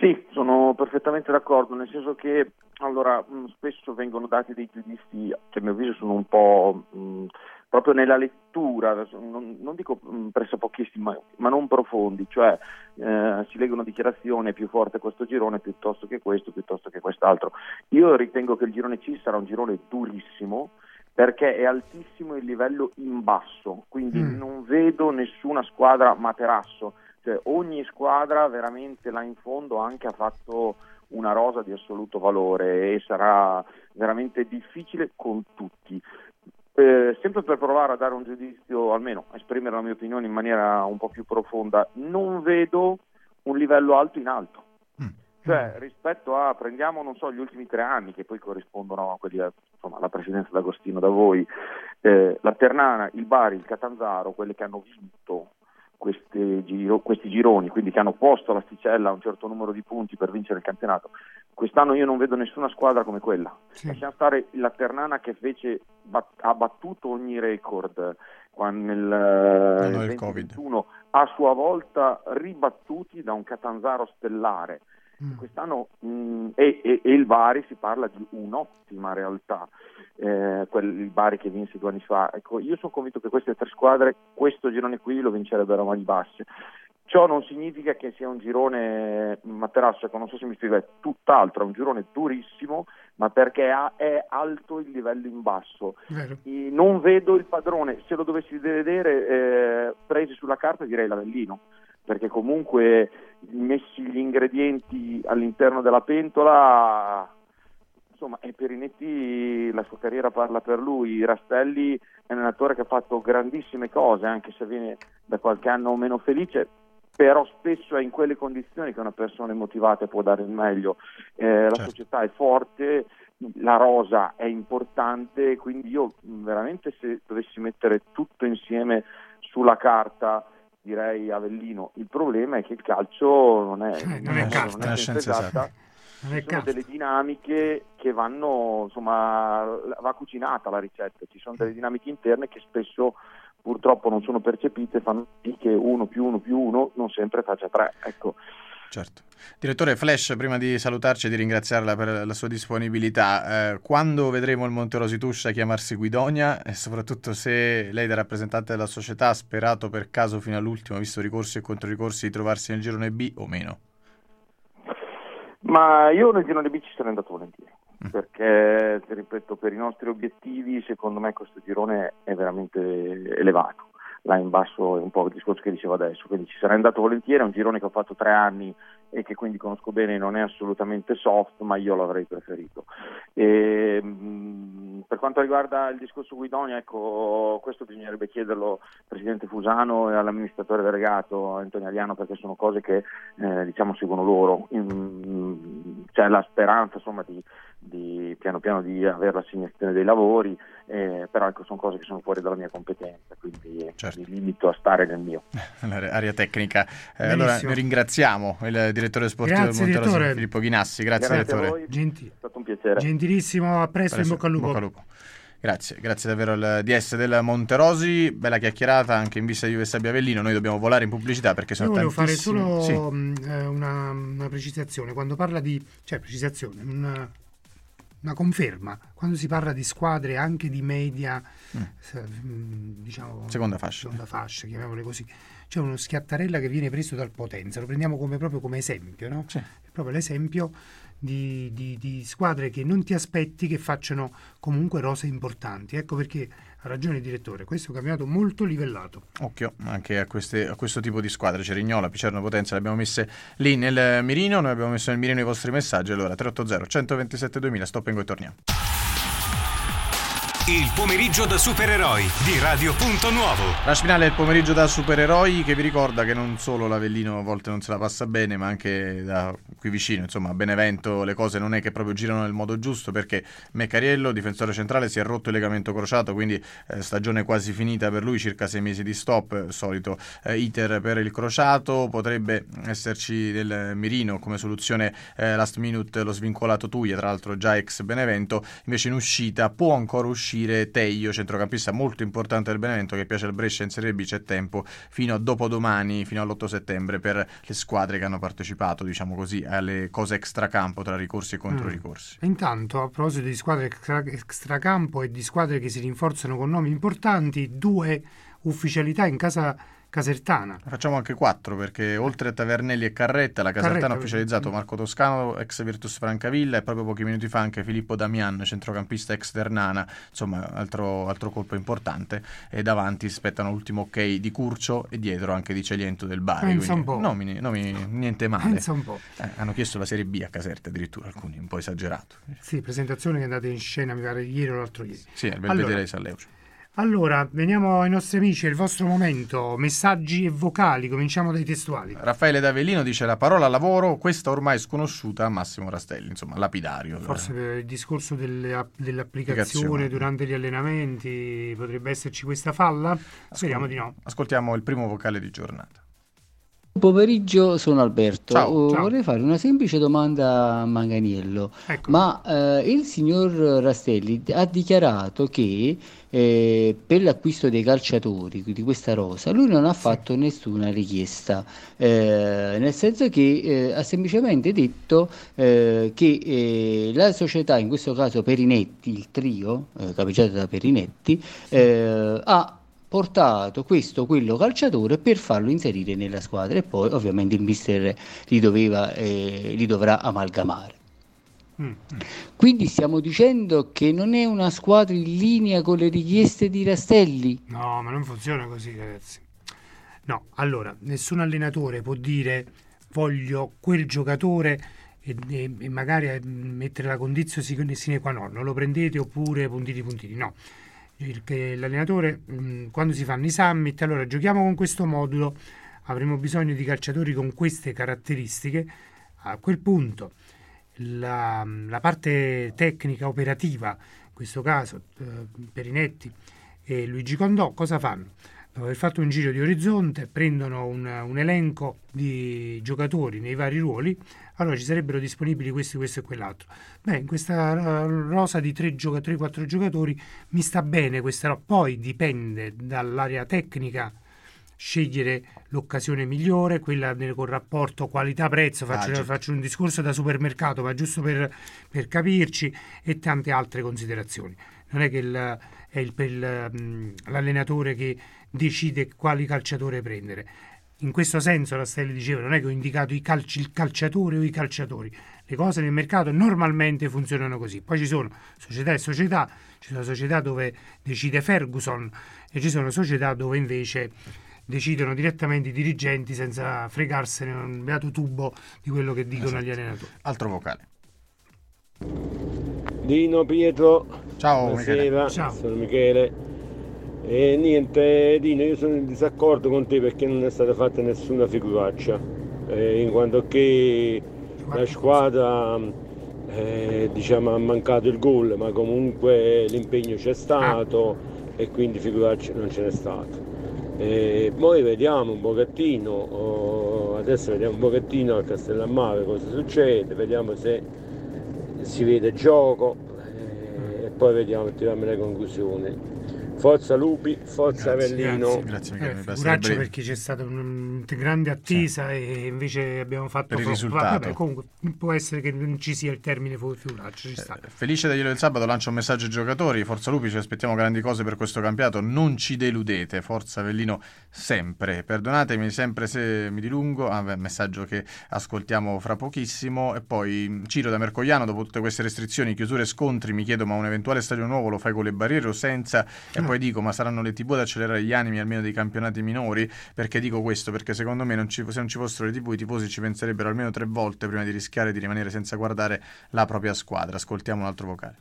Sì, sono perfettamente d'accordo, nel senso che allora, mh, spesso vengono dati dei giudizi che a mio avviso sono un po' mh, proprio nella lettura, non, non dico pressapocchissimi, ma, ma non profondi, cioè eh, si leggono dichiarazioni, è più forte questo girone piuttosto che questo, piuttosto che quest'altro. Io ritengo che il girone C sarà un girone durissimo perché è altissimo il livello in basso, quindi mm. non vedo nessuna squadra materasso cioè, ogni squadra veramente là in fondo anche ha fatto una rosa di assoluto valore e sarà veramente difficile con tutti. Eh, sempre per provare a dare un giudizio, almeno a esprimere la mia opinione in maniera un po' più profonda, non vedo un livello alto in alto. Mm. Cioè, rispetto a, prendiamo, non so, gli ultimi tre anni, che poi corrispondono a quelli, insomma, alla presidenza d'Agostino da voi, eh, la Ternana, il Bari, il Catanzaro, quelli che hanno vinto giro, questi gironi, quindi che hanno posto l'asticella a un certo numero di punti per vincere il campionato. Quest'anno io non vedo nessuna squadra come quella. Sì. Lasciamo stare la Ternana che fece, bat, ha battuto ogni record nel 2021, a sua volta ribattuti da un Catanzaro stellare. Mm. Quest'anno mh, e, e, e, il Bari si parla di un'ottima realtà eh, quel, il Bari che vinse due anni fa. Ecco, io sono convinto che queste tre squadre questo girone qui lo vincerebbero a mani basse. Ciò non significa che sia un girone materasso, ecco, non so se mi spiego, è tutt'altro, è un girone durissimo, ma perché ha, è alto il livello in basso. non vedo il padrone, se lo dovessi vedere eh, presi sulla carta direi l'Avellino, perché comunque messi gli ingredienti all'interno della pentola insomma, e Perinetti la sua carriera parla per lui, Rastelli è un attore che ha fatto grandissime cose, anche se viene da qualche anno meno felice, però spesso è in quelle condizioni che una persona motivata può dare il meglio. Eh, certo. La società è forte, la rosa è importante, quindi io veramente se dovessi mettere tutto insieme sulla carta direi Avellino. Il problema è che il calcio non è, non non è, carta, non è scienza esatta ci sono delle dinamiche che vanno, insomma, va cucinata la ricetta, ci sono delle dinamiche interne che spesso purtroppo non sono percepite, fanno sì che uno più uno più uno non sempre faccia tre. Ecco. Certo. Direttore Flash, prima di salutarci e di ringraziarla per la sua disponibilità, eh, quando vedremo il Monterosi Tuscia chiamarsi Guidonia e soprattutto se lei da rappresentante della società ha sperato per caso fino all'ultimo, visto ricorsi e controricorsi, di trovarsi nel girone B o meno? Ma io nel girone B ci sarei andato volentieri, mm. perché, ripeto, per i nostri obiettivi, secondo me questo girone è veramente elevato. Là in basso è un po' il discorso che dicevo adesso, quindi ci sarei andato volentieri, è un girone che ho fatto tre anni e che quindi conosco bene, non è assolutamente soft, ma io l'avrei preferito. E, mh, per quanto riguarda il discorso Guidonia, ecco, questo bisognerebbe chiederlo al Presidente Fusano e all'amministratore delegato Antonio Aliano perché sono cose che eh, diciamo seguono loro. In, c'è la speranza insomma, di, di, piano piano di avere l'assegnazione dei lavori, eh, però ecco, sono cose che sono fuori dalla mia competenza, quindi certo. mi limito a stare nel mio. L'area tecnica. Eh, allora noi ringraziamo il direttore sportivo grazie, del Monterosi Filippo Ghinassi, grazie, grazie direttore. Genti- è stato un piacere. Gentilissimo, a presto, presto in bocca al lupo. Bocca al lupo. Grazie, grazie davvero al DS del Monterosi, bella chiacchierata anche in vista di Juve Avellino, noi dobbiamo volare in pubblicità perché sono Io volevo fare tantissimi... solo Sì. mh, eh, una, una precisazione, quando parla di, cioè precisazione, una, una conferma, quando si parla di squadre anche di media, se- mh, diciamo, Mm. Seconda fascia. seconda fascia, chiamiamole così, c'è uno schiattarella che viene preso dal Potenza, lo prendiamo come, proprio come esempio, no? Sì. È proprio l'esempio di, di- di squadre che non ti aspetti che facciano comunque rose importanti. Ecco perché ha ragione il direttore, questo è un campionato molto livellato. Occhio anche a, queste- a questo tipo di squadre, Cerignola, Picerno, Potenza, le abbiamo messe lì nel mirino, noi abbiamo messo nel mirino i vostri messaggi, allora 380 127 2000, stop and go e torniamo. Il pomeriggio da supereroi di Radio Punto Nuovo. La finale del pomeriggio da supereroi che vi ricorda che non solo l'Avellino a volte non se la passa bene, ma anche da qui vicino, insomma, a Benevento le cose non è che proprio girano nel modo giusto perché Meccariello, difensore centrale, si è rotto il legamento crociato, quindi eh, stagione quasi finita per lui, circa sei mesi di stop, eh, solito eh, iter per il crociato, potrebbe esserci del mirino come soluzione eh, last minute lo svincolato Tuglia, tra l'altro già ex Benevento, invece in uscita può ancora uscire Teio, centrocampista molto importante del Benevento che piace al Brescia in Serie B, c'è tempo fino a dopodomani, fino all'8 settembre per le squadre che hanno partecipato, diciamo così, alle cose extracampo tra ricorsi e controricorsi. E Intanto, a proposito di squadre extra- extracampo e di squadre che si rinforzano con nomi importanti, due ufficialità in casa casertana. Facciamo anche quattro perché oltre a Tavernelli e Carretta, la Casertana Carretta, ha ufficializzato mm. Marco Toscano, ex Virtus Francavilla e proprio pochi minuti fa anche Filippo Damian, centrocampista ex Ternana, insomma altro, altro colpo importante e davanti aspettano l'ultimo ok di Curcio e dietro anche di Celiento del Bari. Pensa un po'. Nomi, nomi niente male. Pensa un po'. Eh, hanno chiesto la Serie B a Caserta addirittura alcuni, un po' esagerato. Sì, presentazione che è andata in scena, mi pare, ieri o l'altro ieri. Sì, è il Allora, Belvedere di San Leucio. Allora, veniamo ai nostri amici, è il vostro momento, messaggi e vocali, cominciamo dai testuali. Raffaele D'Avellino dice la parola lavoro, questa ormai sconosciuta a Massimo Rastelli, insomma lapidario. Forse per il discorso delle app- dell'applicazione Applicazione. durante gli allenamenti potrebbe esserci questa falla? Speriamo di no. Ascoltiamo il primo vocale di giornata. Buon pomeriggio, sono Alberto. Ciao, Oh, ciao. Vorrei fare una semplice domanda a Manganiello. Ecco. Ma eh, il signor Rastelli ha dichiarato che eh, per l'acquisto dei calciatori di questa rosa lui non ha fatto nessuna richiesta, eh, nel senso che eh, ha semplicemente detto eh, che eh, la società, in questo caso Perinetti, il trio eh, capeggiato da Perinetti, ha portato questo quello calciatore per farlo inserire nella squadra e poi ovviamente il mister li, doveva, li dovrà amalgamare. Mm. Quindi stiamo dicendo che non è una squadra in linea con le richieste di Rastelli? No, ma non funziona così, ragazzi. No, allora, nessun allenatore può dire voglio quel giocatore e, e- e magari eh, mettere la condizione sine qua non, non lo prendete oppure puntini puntini, no. Il- l'allenatore, mh, quando si fanno i summit, allora giochiamo con questo modulo, avremo bisogno di calciatori con queste caratteristiche, a quel punto la, la parte tecnica operativa, in questo caso eh, Perinetti e Luigi Condò, cosa fanno? Dopo aver fatto un giro di orizzonte, prendono un, un elenco di giocatori nei vari ruoli, allora ci sarebbero disponibili questo, questo e quell'altro. Beh, in questa rosa di 3-4 giocatori mi sta bene questa rosa, poi dipende dall'area tecnica scegliere l'occasione migliore, quella nel- col rapporto qualità-prezzo, faccio, Budget. faccio un discorso da supermercato, ma giusto per, per capirci, e tante altre considerazioni. Non è che il- è il- il, l'allenatore che decide quali calciatore prendere. In questo senso Rastelli diceva, non è che ho indicato i calci- il calciatore o i calciatori, le cose nel mercato normalmente funzionano così. Poi ci sono società e società, ci sono società dove decide Ferguson e ci sono società dove invece decidono direttamente i dirigenti senza fregarsene un beato tubo di quello che dicono Esatto. gli allenatori. Altro vocale. Dino Pietro, Ciao Michele. buonasera, Ciao. sono Michele. E niente, Dino, io sono in disaccordo con te perché non è stata fatta nessuna figuraccia, eh, in quanto che la squadra eh, diciamo, ha mancato il gol, ma comunque l'impegno c'è stato e quindi figuraccia non ce n'è stato. E poi vediamo un pochettino, oh, adesso vediamo un pochettino a Castellammare cosa succede, vediamo se si vede gioco eh, e poi vediamo tirarmi le conclusioni. Forza Lupi, forza Grazie, Avellino. Grazie Eh, Michele, coraggio il perché c'è stata una grande attesa e invece abbiamo fatto Per il risultato. Vabbè, comunque può essere che non ci sia il termine figuraggio, ci sta. Felice degli del sabato lancia un messaggio ai giocatori. Forza Lupi, ci aspettiamo grandi cose per questo campionato. Non ci deludete. Forza Avellino sempre. Perdonatemi sempre se mi dilungo. Ah, beh, messaggio che ascoltiamo fra pochissimo. E poi Ciro da Mercogliano, dopo tutte queste restrizioni, chiusure e scontri, mi chiedo: ma un eventuale stadio nuovo lo fai con le barriere o senza? E poi dico: ma saranno le TV ad accelerare gli animi almeno dei campionati minori? Perché dico questo? Perché secondo me non ci- se non ci fossero le TV, i tifosi ci penserebbero almeno tre volte prima di rischiare di rimanere senza guardare la propria squadra. Ascoltiamo un altro vocale.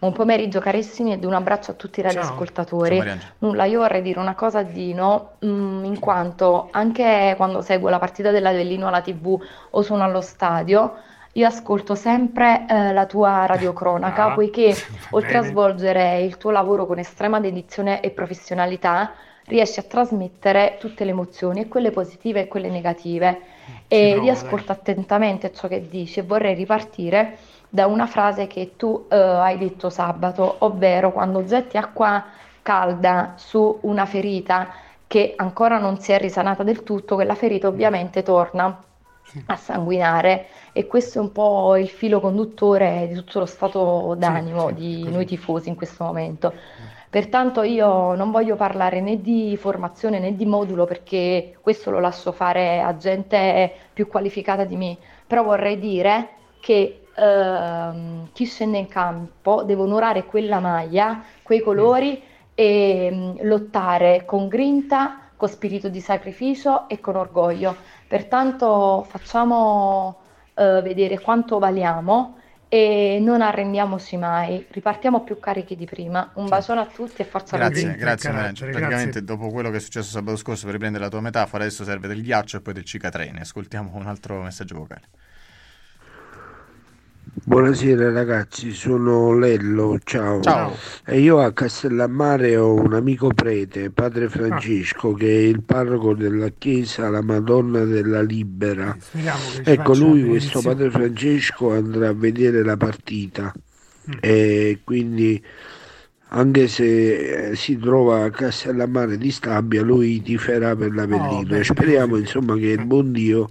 Buon pomeriggio carissimi ed un abbraccio a tutti i radioascoltatori. Nulla, io vorrei dire una cosa a Dino, mm, in quanto anche quando seguo la partita dell'Avellino alla TV o sono allo stadio, io ascolto sempre eh, la tua radiocronaca, Ah, poiché oltre a svolgere il tuo lavoro con estrema dedizione e professionalità, riesci a trasmettere tutte le emozioni, e quelle positive e quelle negative. E provo, io ascolto attentamente ciò che dici e vorrei ripartire da una frase che tu eh, hai detto sabato, ovvero quando getti acqua calda su una ferita che ancora non si è risanata del tutto, quella ferita ovviamente torna a sanguinare e questo è un po' il filo conduttore di tutto lo stato d'animo sì, di così. noi tifosi in questo momento. Pertanto io non voglio parlare né di formazione né di modulo perché questo lo lascio fare a gente più qualificata di me, però vorrei dire che ehm, chi scende in campo deve onorare quella maglia, quei colori e mm, lottare con grinta, con spirito di sacrificio e con orgoglio. Pertanto facciamo eh, vedere quanto valiamo e non arrendiamoci mai, ripartiamo più carichi di prima. Un bacione a tutti e forza Grazie, Lupi. grazie Mariangela. Praticamente grazie. dopo quello che è successo sabato scorso, per riprendere la tua metafora, adesso serve del ghiaccio e poi del cicatrene. Ascoltiamo un altro messaggio vocale. Buonasera ragazzi, sono Lello, ciao. Ciao. E io a Castellammare ho un amico prete, padre Francesco, che è il parroco della chiesa La Madonna della Libera. Ecco, lui, la questo padre Francesco, andrà a vedere la partita Mm. e quindi anche se eh, si trova a Castellammare di Stabia, lui tiferà per l'Avellino Oh, bene, e speriamo insomma che il buon Dio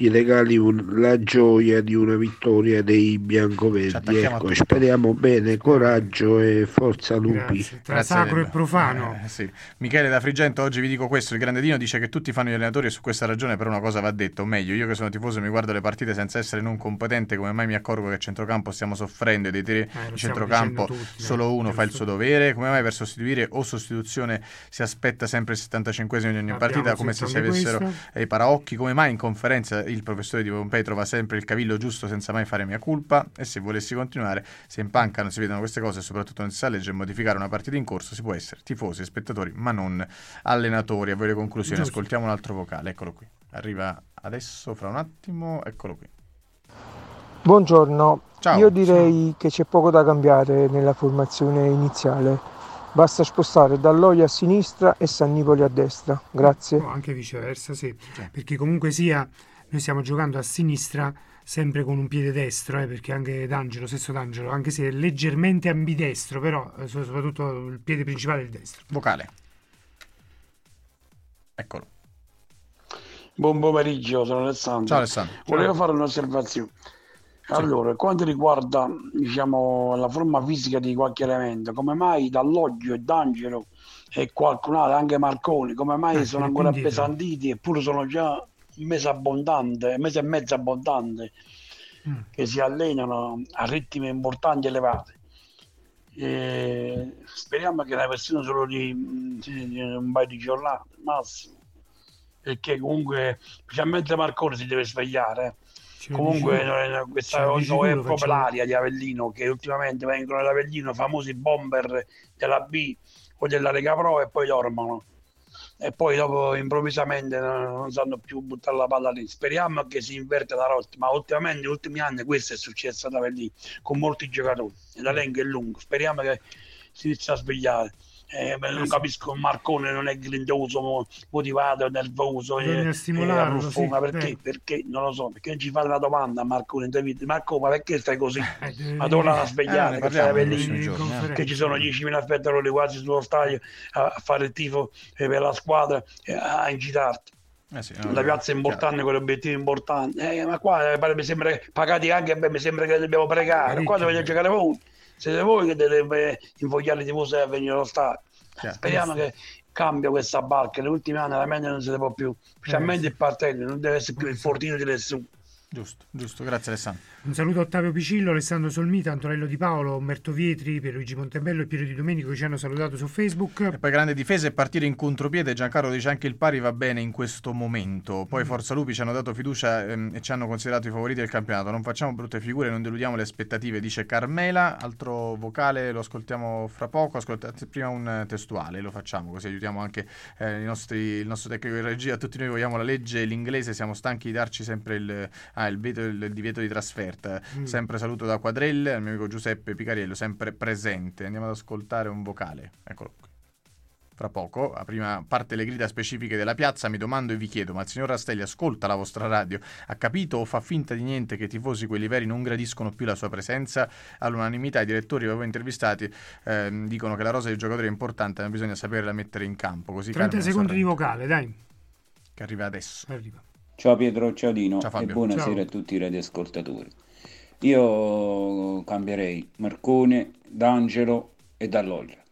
gli regali un- la gioia di una vittoria dei biancoverdi. Ecco, speriamo bene, coraggio e forza lupi. Grazie. Tra Grazie, sacro e profano. Eh, sì. Michele da Frigento, oggi vi dico questo: il grande Dino dice che tutti fanno gli allenatori e su questa ragione, però una cosa va detto, o meglio, io che sono tifoso e mi guardo le partite senza essere non competente, come mai mi accorgo che a centrocampo stiamo soffrendo e dei tre Eh, centrocampo tutti, solo eh, uno fa il suo giusto. dovere? Come mai per sostituire o sostituzione si aspetta sempre il 75esimo di ogni Abbiamo partita, come se si avessero questo. i paraocchi? Come mai in conferenza il professore di Pompei trova sempre il cavillo giusto senza mai fare mia colpa? E se volessi continuare, se in panca non si vedono queste cose e soprattutto non si sa leggere e modificare una partita in corso, si può essere tifosi e spettatori, ma non allenatori. A voi le conclusioni, Giusto. ascoltiamo un altro vocale, eccolo qui. Arriva adesso, fra un attimo, eccolo qui. Buongiorno, Ciao. io direi che c'è poco da cambiare nella formazione iniziale. Basta spostare Dall'Oia a sinistra e Sannipoli a destra. Grazie. O anche viceversa, sì. Perché comunque sia, noi stiamo giocando a sinistra sempre con un piede destro, eh, perché anche D'Angelo, stesso D'Angelo, anche se è leggermente ambidestro, però eh, so- soprattutto il piede principale è il destro. Vocale. Eccolo. Buon pomeriggio, sono Alessandro. Ciao Alessandro. Volevo fare un'osservazione. Allora, quanto riguarda diciamo, la forma fisica di qualche elemento, come mai Dall'Oggio e D'Angelo e qualcun altro, anche Marconi, come mai Eh, sono ancora indietro. appesantiti eppure sono già mese abbondante, mese e mezzo abbondante, Mm. che si allenano a ritmi importanti e elevati. E speriamo che la versione solo di, di- di un paio di giornate massimo perché comunque specialmente Marconi si deve svegliare eh. Lo comunque dici- non è- ce questa è proprio facciamo- l'aria di Avellino che ultimamente vengono ad Avellino famosi bomber della B o della Lega Pro e poi dormono e poi dopo improvvisamente non, non sanno più buttare la palla lì. Speriamo che si inverte la rotta ma ultimamente negli ultimi anni questo è successo ad Avellino con molti giocatori. L'elenco è lungo. Speriamo che si inizia a svegliare eh, non capisco Marcone non è grintoso, motivato, nervoso, eh, eh, ruffona, sì, perché? beh. perché? Non lo so, perché non ci fate una domanda a Marcone Marco ma perché stai così? Eh, Ma torna a Eh, svegliare ne che giorni, eh. che ci sono 10.000 spettatori quasi sullo stadio a, a fare il tifo eh, per la squadra, eh, a incitarti. Eh sì, La piazza è importante, con l'obiettivo importante. Eh, ma qua eh, pare- mi sembra che pagati anche, beh, mi sembra che dobbiamo pregare. Qua dovete giocare voi. Siete voi che dovete invogliare i tifosi a venire allo stadio. Chiaro. Speriamo che cambia questa barca. Negli ultimi anni veramente non se ne può più. Specialmente il Partelli, non deve essere più il fortino di nessuno. Giusto, giusto, grazie Alessandro. Un saluto a Ottavio Picillo, Alessandro Solmita, Antonello Di Paolo, Umberto Vietri, Pierluigi Montebello e Piero Di Domenico che ci hanno salutato su Facebook. E poi grande difesa e partire in contropiede. Giancarlo dice anche il pari va bene in questo momento. Mm. Poi Forza Lupi ci hanno dato fiducia ehm, e ci hanno considerato i favoriti del campionato. Non facciamo brutte figure, non deludiamo le aspettative, dice Carmela. Altro vocale lo ascoltiamo fra poco. Ascoltate prima un testuale, lo facciamo così aiutiamo anche eh, i nostri- il nostro tecnico di regia. Tutti noi vogliamo la legge, l'inglese, siamo stanchi di darci sempre il, ah, il, veto- il divieto di trasferta. Mm. Sempre saluto da Quadrelle, al mio amico Giuseppe Picariello, sempre presente. Andiamo ad ascoltare un vocale. Eccolo qui. Fra poco, a prima parte le grida specifiche della piazza, mi domando e vi chiedo, ma il signor Rastelli ascolta la vostra radio? Ha capito o fa finta di niente che i tifosi quelli veri non gradiscono più la sua presenza? All'unanimità i direttori che avevo intervistati ehm, dicono che la rosa dei giocatori è importante, ma bisogna saperla mettere in campo. Così 30 Carmine secondi di vocale, dai. che arriva adesso. Arriva. Ciao Pietro, ciao Dino Ciao e buonasera Ciao. a tutti i radioascoltatori. Io cambierei Marcone, D'Angelo e Dall'Olla.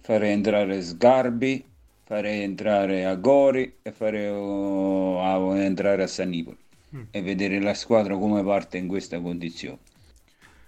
Farei entrare Sgarbi, farei entrare Agori e farei oh, a- entrare a Sannipoli Mm. e vedere la squadra come parte in questa condizione.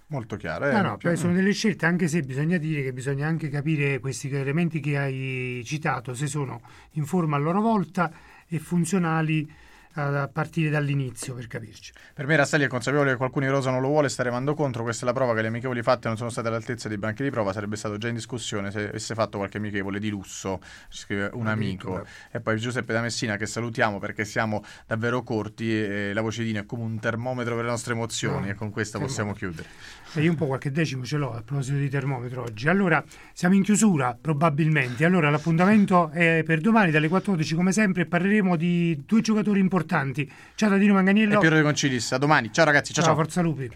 Molto chiaro. Eh? No, no, poi sono delle scelte, anche se bisogna dire che bisogna anche capire questi elementi che hai citato, se sono in forma a loro volta e funzionali a partire dall'inizio, per capirci. Per me Rastelli è consapevole che qualcuno in rosa non lo vuole e sta remando contro. Questa è la prova che le amichevoli fatte non sono state all'altezza dei banchi di prova. Sarebbe stato già in discussione se avesse fatto qualche amichevole di lusso, scrive un amico. E poi Giuseppe da Messina che salutiamo perché siamo davvero corti e la voce di Dino è come un termometro per le nostre emozioni Ah, e con questa possiamo chiudere. E io un po' qualche decimo ce l'ho a proposito di termometro oggi. Allora, siamo in chiusura probabilmente. Allora, l'appuntamento è per domani dalle 14 come sempre parleremo di due giocatori importanti. Ciao da Dino Manganiello. E Piero De Concilis, a domani. Ciao ragazzi, ciao ciao, ciao. Forza Lupi.